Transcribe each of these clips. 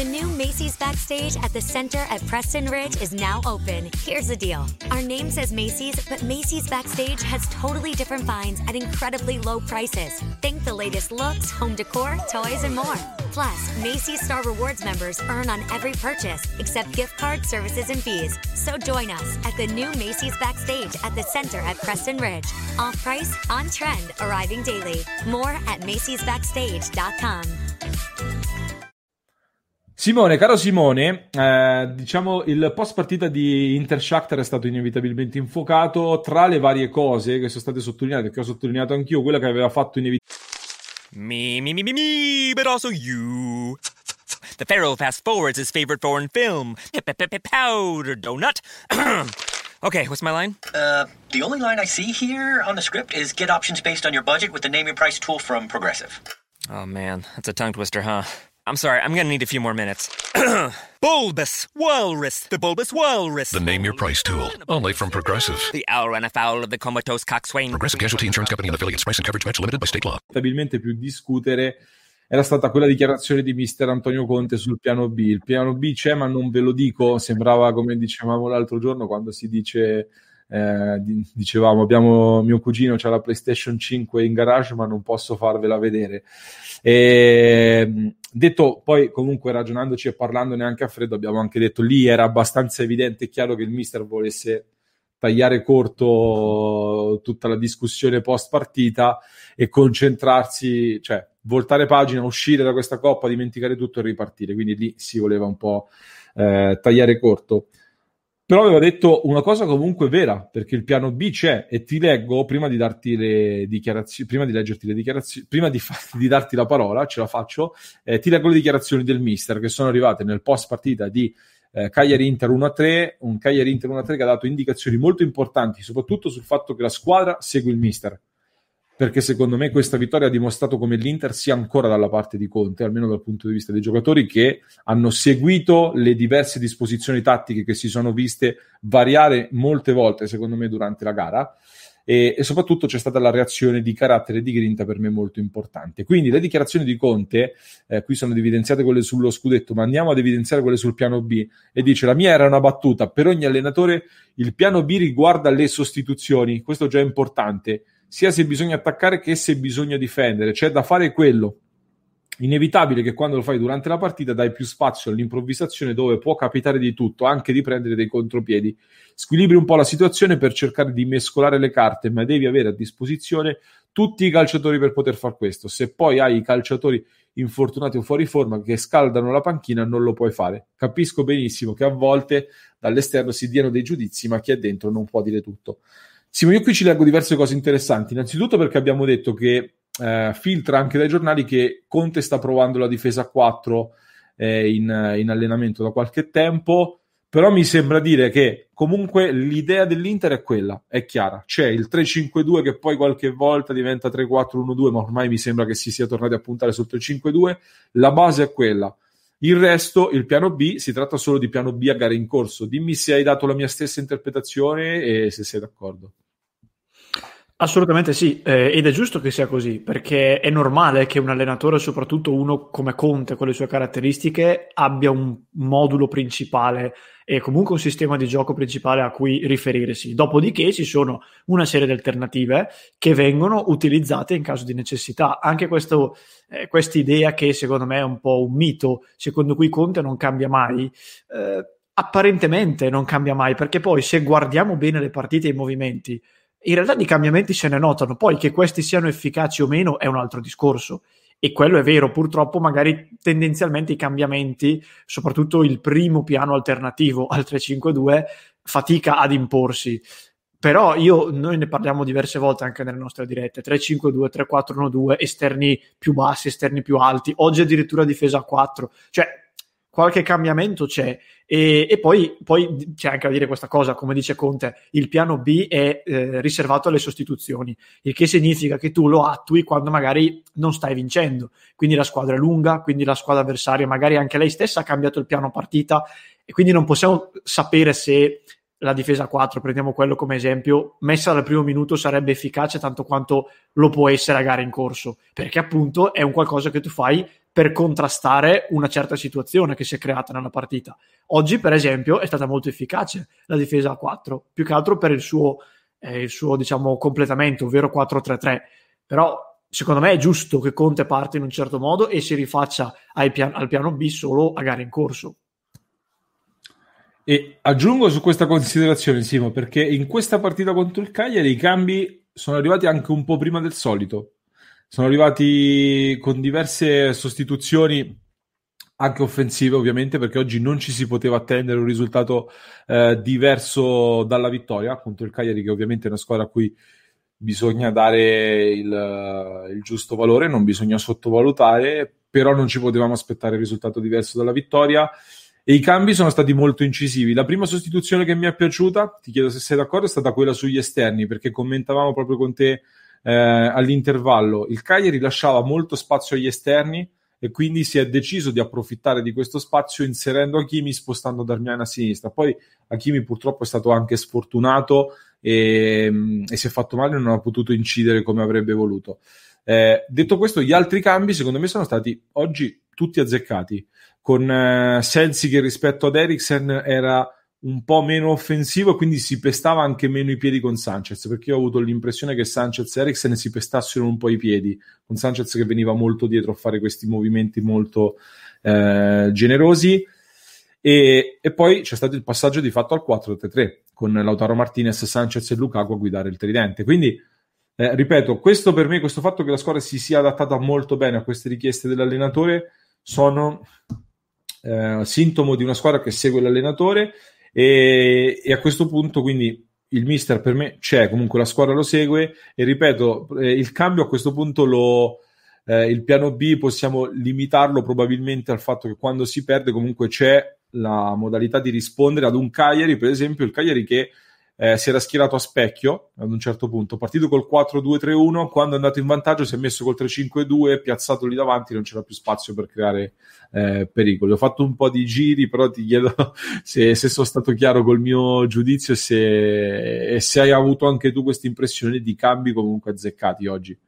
The new Macy's Backstage at the center at Preston Ridge is now open. Here's the deal our name says Macy's, but Macy's Backstage has totally different finds at incredibly low prices. Think the latest looks, home decor, toys, and more. Plus, Macy's Star Rewards members earn on every purchase, except gift cards, services, and fees. So join us at the new Macy's Backstage at the center at Preston Ridge. Off price, on trend, arriving daily. More at Macy'sBackstage.com. Simone, caro Simone, eh, diciamo il post partita di Inter Shakhtar è stato inevitabilmente infuocato tra le varie cose che sono state sottolineate, che ho sottolineato anch'io, quella che aveva fatto inevitabilmente Me, me, me, me, me, but also you. The Pharaoh fast forwards his favorite foreign film, Powder Donut. okay, what's my line? Uh, the only line I see here on the script is get options based on your budget with the name your price tool from Progressive. Oh man, that's a tongue twister, huh? I'm sorry, I'm gonna need a few more minutes. bulbous Walrus, the Bulbous Walrus. The Name Your Price tool, only from Progressive. The owl ran afoul of the comatose coxswain. Progressive Casualty Insurance Company and affiliates. Price and coverage match limited by state law. più discutere era stata quella dichiarazione di mister Antonio Conte sul piano B. Il piano B c'è, ma non ve lo dico. Sembrava come dicevamo l'altro giorno quando si dice. Eh, dicevamo abbiamo mio cugino c'ha la PlayStation 5 in garage ma non posso farvela vedere. E, detto poi comunque ragionandoci e parlandone anche a freddo abbiamo anche detto lì era abbastanza evidente e chiaro che il mister volesse tagliare corto tutta la discussione post partita e concentrarsi cioè voltare pagina uscire da questa coppa dimenticare tutto e ripartire. Quindi lì si voleva un po' eh, tagliare corto però aveva detto una cosa comunque vera, perché il piano B c'è e ti leggo prima di darti le dichiarazioni, prima di leggerti le dichiarazioni, prima di, fa- di darti la parola, ce la faccio, eh, ti leggo le dichiarazioni del mister che sono arrivate nel post partita di eh, Cagliari Inter 1-3, un Cagliari Inter 1-3 che ha dato indicazioni molto importanti, soprattutto sul fatto che la squadra segue il mister perché secondo me questa vittoria ha dimostrato come l'Inter sia ancora dalla parte di Conte, almeno dal punto di vista dei giocatori che hanno seguito le diverse disposizioni tattiche che si sono viste variare molte volte, secondo me, durante la gara. E, e, soprattutto c'è stata la reazione di carattere di grinta per me molto importante. Quindi le dichiarazioni di Conte, eh, qui sono evidenziate quelle sullo scudetto, ma andiamo ad evidenziare quelle sul piano B e dice la mia era una battuta, per ogni allenatore il piano B riguarda le sostituzioni, questo già è importante sia se bisogna attaccare che se bisogna difendere. C'è da fare quello. Inevitabile che quando lo fai durante la partita dai più spazio all'improvvisazione dove può capitare di tutto, anche di prendere dei contropiedi. Squilibri un po' la situazione per cercare di mescolare le carte, ma devi avere a disposizione tutti i calciatori per poter far questo. Se poi hai i calciatori infortunati o fuori forma che scaldano la panchina, non lo puoi fare. Capisco benissimo che a volte dall'esterno si diano dei giudizi, ma chi è dentro non può dire tutto. Simo, io qui ci leggo diverse cose interessanti. Innanzitutto perché abbiamo detto che eh, filtra anche dai giornali che Conte sta provando la difesa a 4 eh, in, in, allenamento da qualche tempo, però mi sembra dire che comunque l'idea dell'Inter è quella, è chiara. C'è il 3-5-2 che poi qualche volta diventa 3-4-1-2, ma ormai mi sembra che si sia tornati a puntare sotto il 5-2. La base è quella. Il resto, il piano B, si tratta solo di piano B a gare in corso. Dimmi se hai dato la mia stessa interpretazione e se sei d'accordo. Assolutamente sì, eh, ed è giusto che sia così, perché è normale che un allenatore, soprattutto uno come Conte, con le sue caratteristiche, abbia un modulo principale e comunque un sistema di gioco principale a cui riferirsi. Dopodiché ci sono una serie di alternative che vengono utilizzate in caso di necessità. Anche questa eh, idea che secondo me è un po' un mito, secondo cui Conte non cambia mai. Eh, apparentemente non cambia mai, perché poi se guardiamo bene le partite e i movimenti, in realtà di cambiamenti se ne notano, poi che questi siano efficaci o meno è un altro discorso. E quello è vero, purtroppo magari tendenzialmente i cambiamenti, soprattutto il primo piano alternativo al 352, fatica ad imporsi. Però io, noi ne parliamo diverse volte anche nelle nostre dirette, 3-5-2, 3-4-1-2, esterni più bassi, esterni più alti, oggi addirittura difesa a 4, cioè qualche cambiamento c'è. E, e poi, poi, c'è anche da dire questa cosa, come dice Conte, il piano B è eh, riservato alle sostituzioni, il che significa che tu lo attui quando magari non stai vincendo, quindi la squadra è lunga, quindi la squadra avversaria, magari anche lei stessa ha cambiato il piano partita e quindi non possiamo sapere se la difesa 4, prendiamo quello come esempio, messa dal primo minuto sarebbe efficace tanto quanto lo può essere a gara in corso, perché appunto è un qualcosa che tu fai per contrastare una certa situazione che si è creata nella partita. Oggi, per esempio, è stata molto efficace la difesa a 4, più che altro per il suo, eh, il suo diciamo, completamento, ovvero 4-3-3. Però secondo me è giusto che Conte parte in un certo modo e si rifaccia pian- al piano B solo a gare in corso. E aggiungo su questa considerazione, Simo, perché in questa partita contro il Cagliari i cambi sono arrivati anche un po' prima del solito. Sono arrivati con diverse sostituzioni, anche offensive ovviamente, perché oggi non ci si poteva attendere un risultato eh, diverso dalla vittoria contro il Cagliari, che ovviamente è una squadra a cui bisogna dare il, il giusto valore, non bisogna sottovalutare, però non ci potevamo aspettare il risultato diverso dalla vittoria e i cambi sono stati molto incisivi. La prima sostituzione che mi è piaciuta, ti chiedo se sei d'accordo, è stata quella sugli esterni, perché commentavamo proprio con te eh, all'intervallo. Il Cagliari lasciava molto spazio agli esterni e quindi si è deciso di approfittare di questo spazio inserendo Hakimi spostando Darmian a sinistra. Poi Hakimi purtroppo è stato anche sfortunato e, e si è fatto male e non ha potuto incidere come avrebbe voluto. Eh, detto questo, gli altri cambi secondo me sono stati oggi tutti azzeccati con eh, Sensi che rispetto ad Eriksen era un po' meno offensivo quindi si pestava anche meno i piedi con Sanchez perché io ho avuto l'impressione che Sanchez e Eriksen si pestassero un po' i piedi con Sanchez che veniva molto dietro a fare questi movimenti molto eh, generosi. E, e, poi c'è stato il passaggio di fatto al 4-3-3 con Lautaro Martinez, Sanchez e Lukaku a guidare il tridente. Quindi eh, ripeto, questo per me, questo fatto che la squadra si sia adattata molto bene a queste richieste dell'allenatore sono eh, sintomo di una squadra che segue l'allenatore e, e, a questo punto quindi il mister per me c'è, comunque la squadra lo segue. E ripeto, eh, il cambio a questo punto lo, eh, il piano B possiamo limitarlo probabilmente al fatto che quando si perde comunque c'è la modalità di rispondere ad un Cagliari, per esempio il Cagliari che eh, si era schierato a specchio ad un certo punto, partito col 4-2-3-1, quando è andato in vantaggio si è messo col 3-5-2, piazzato lì davanti, non c'era più spazio per creare eh, pericoli. Ho fatto un po' di giri, però ti chiedo se, se sono stato chiaro col mio giudizio se, e se hai avuto anche tu questa impressione di cambi comunque azzeccati oggi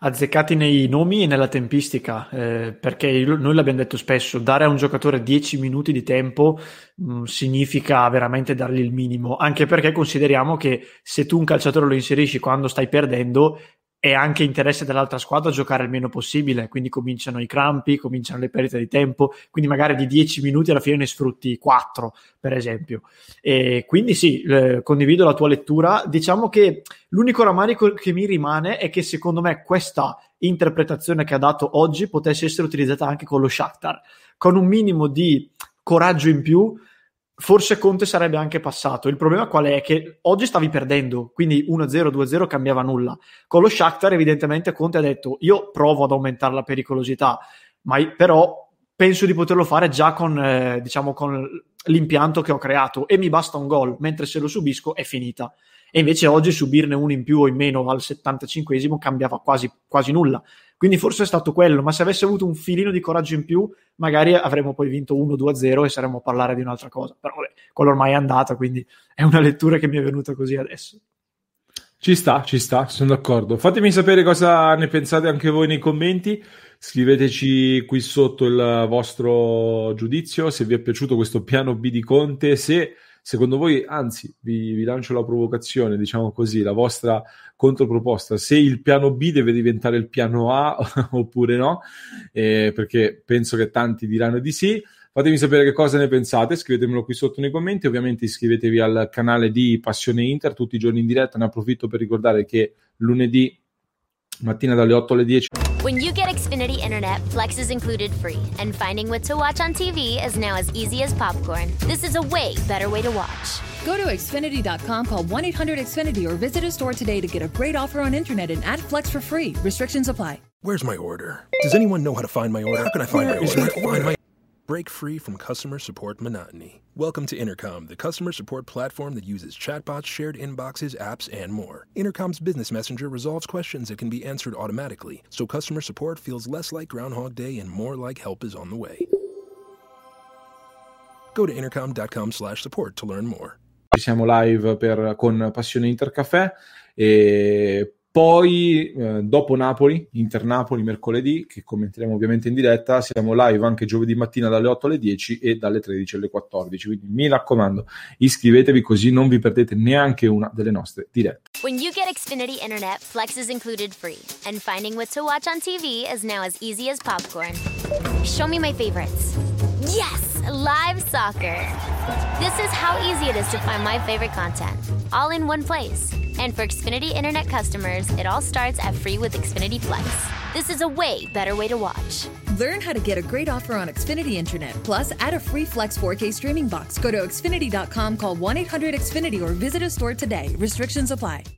azzeccati nei nomi e nella tempistica, eh, perché noi l'abbiamo detto spesso, dare a un giocatore 10 minuti di tempo mh, mm, significa veramente dargli il minimo, anche perché consideriamo che se tu un calciatore lo inserisci quando stai perdendo, è anche interesse dell'altra squadra giocare il meno possibile, quindi cominciano i crampi, cominciano le perdite di tempo, quindi magari di 10 minuti alla fine ne sfrutti 4, per esempio. E quindi sì, eh, condivido la tua lettura. Diciamo che l'unico rammarico che mi rimane è che secondo me questa interpretazione che ha dato oggi potesse essere utilizzata anche con lo Shakhtar, con un minimo di coraggio in più forse Conte sarebbe anche passato. Il problema qual è? Che oggi stavi perdendo, quindi 1-0, 2-0 cambiava nulla. Con lo Shakhtar evidentemente Conte ha detto io provo ad aumentare la pericolosità, ma però penso di poterlo fare già con, eh, diciamo, con l'impianto che ho creato e mi basta un gol, mentre se lo subisco è finita. E invece oggi subirne uno in più o in meno al 75esimo cambiava quasi, quasi nulla. Quindi forse è stato quello, ma se avesse avuto un filino di coraggio in più, magari avremmo poi vinto 1-2-0 e saremmo a parlare di un'altra cosa. Però vabbè, quello ormai è andata, quindi è una lettura che mi è venuta così adesso. Ci sta, ci sta, sono d'accordo. Fatemi sapere cosa ne pensate anche voi nei commenti. Scriveteci qui sotto il vostro giudizio se vi è piaciuto questo piano B di Conte, se secondo voi, anzi, vi, vi, lancio la provocazione, diciamo così, la vostra controproposta, se il piano B deve diventare il piano A oppure no, eh, perché penso che tanti diranno di sì. Fatemi sapere che cosa ne pensate, scrivetemelo qui sotto nei commenti, ovviamente iscrivetevi al canale di Passione Inter tutti i giorni in diretta, ne approfitto per ricordare che lunedì mattina dalle 8 alle 10. When you get Xfinity Internet, Flex is included free, and finding what to watch on TV is now as easy as popcorn. This is a way better way to watch. Go to Xfinity.com, call 1 800 Xfinity, or visit a store today to get a great offer on internet and add Flex for free. Restrictions apply. Where's my order? Does anyone know how to find my order? How can I find Where my order? My order? Break free from customer support monotony. Welcome to Intercom, the customer support platform that uses chatbots, shared inboxes, apps, and more. Intercom's business messenger resolves questions that can be answered automatically, so customer support feels less like Groundhog Day and more like help is on the way. Go to intercom.com/support to learn more. Siamo live per, con Passione Intercaffè e poi, eh, dopo Napoli, Inter-Napoli, mercoledì, che commenteremo ovviamente in diretta, siamo live anche giovedì mattina dalle 8 alle 10 e dalle 13 alle 14. Quindi mi raccomando, iscrivetevi così non vi perdete neanche una delle nostre dirette. When you get Xfinity Internet, Flex is included free. And finding what to watch on TV is now as easy as popcorn. Show me my favorites. Yes, live soccer. This is how easy it is to find my favorite content, all in one place. And for Xfinity Internet customers, it all starts at free with Xfinity Flex. This is a way better way to watch. Learn how to get a great offer on Xfinity Internet. Plus, add a free Flex 4K streaming box. Go to Xfinity.com, call 1 800 Xfinity, or visit a store today. Restrictions apply.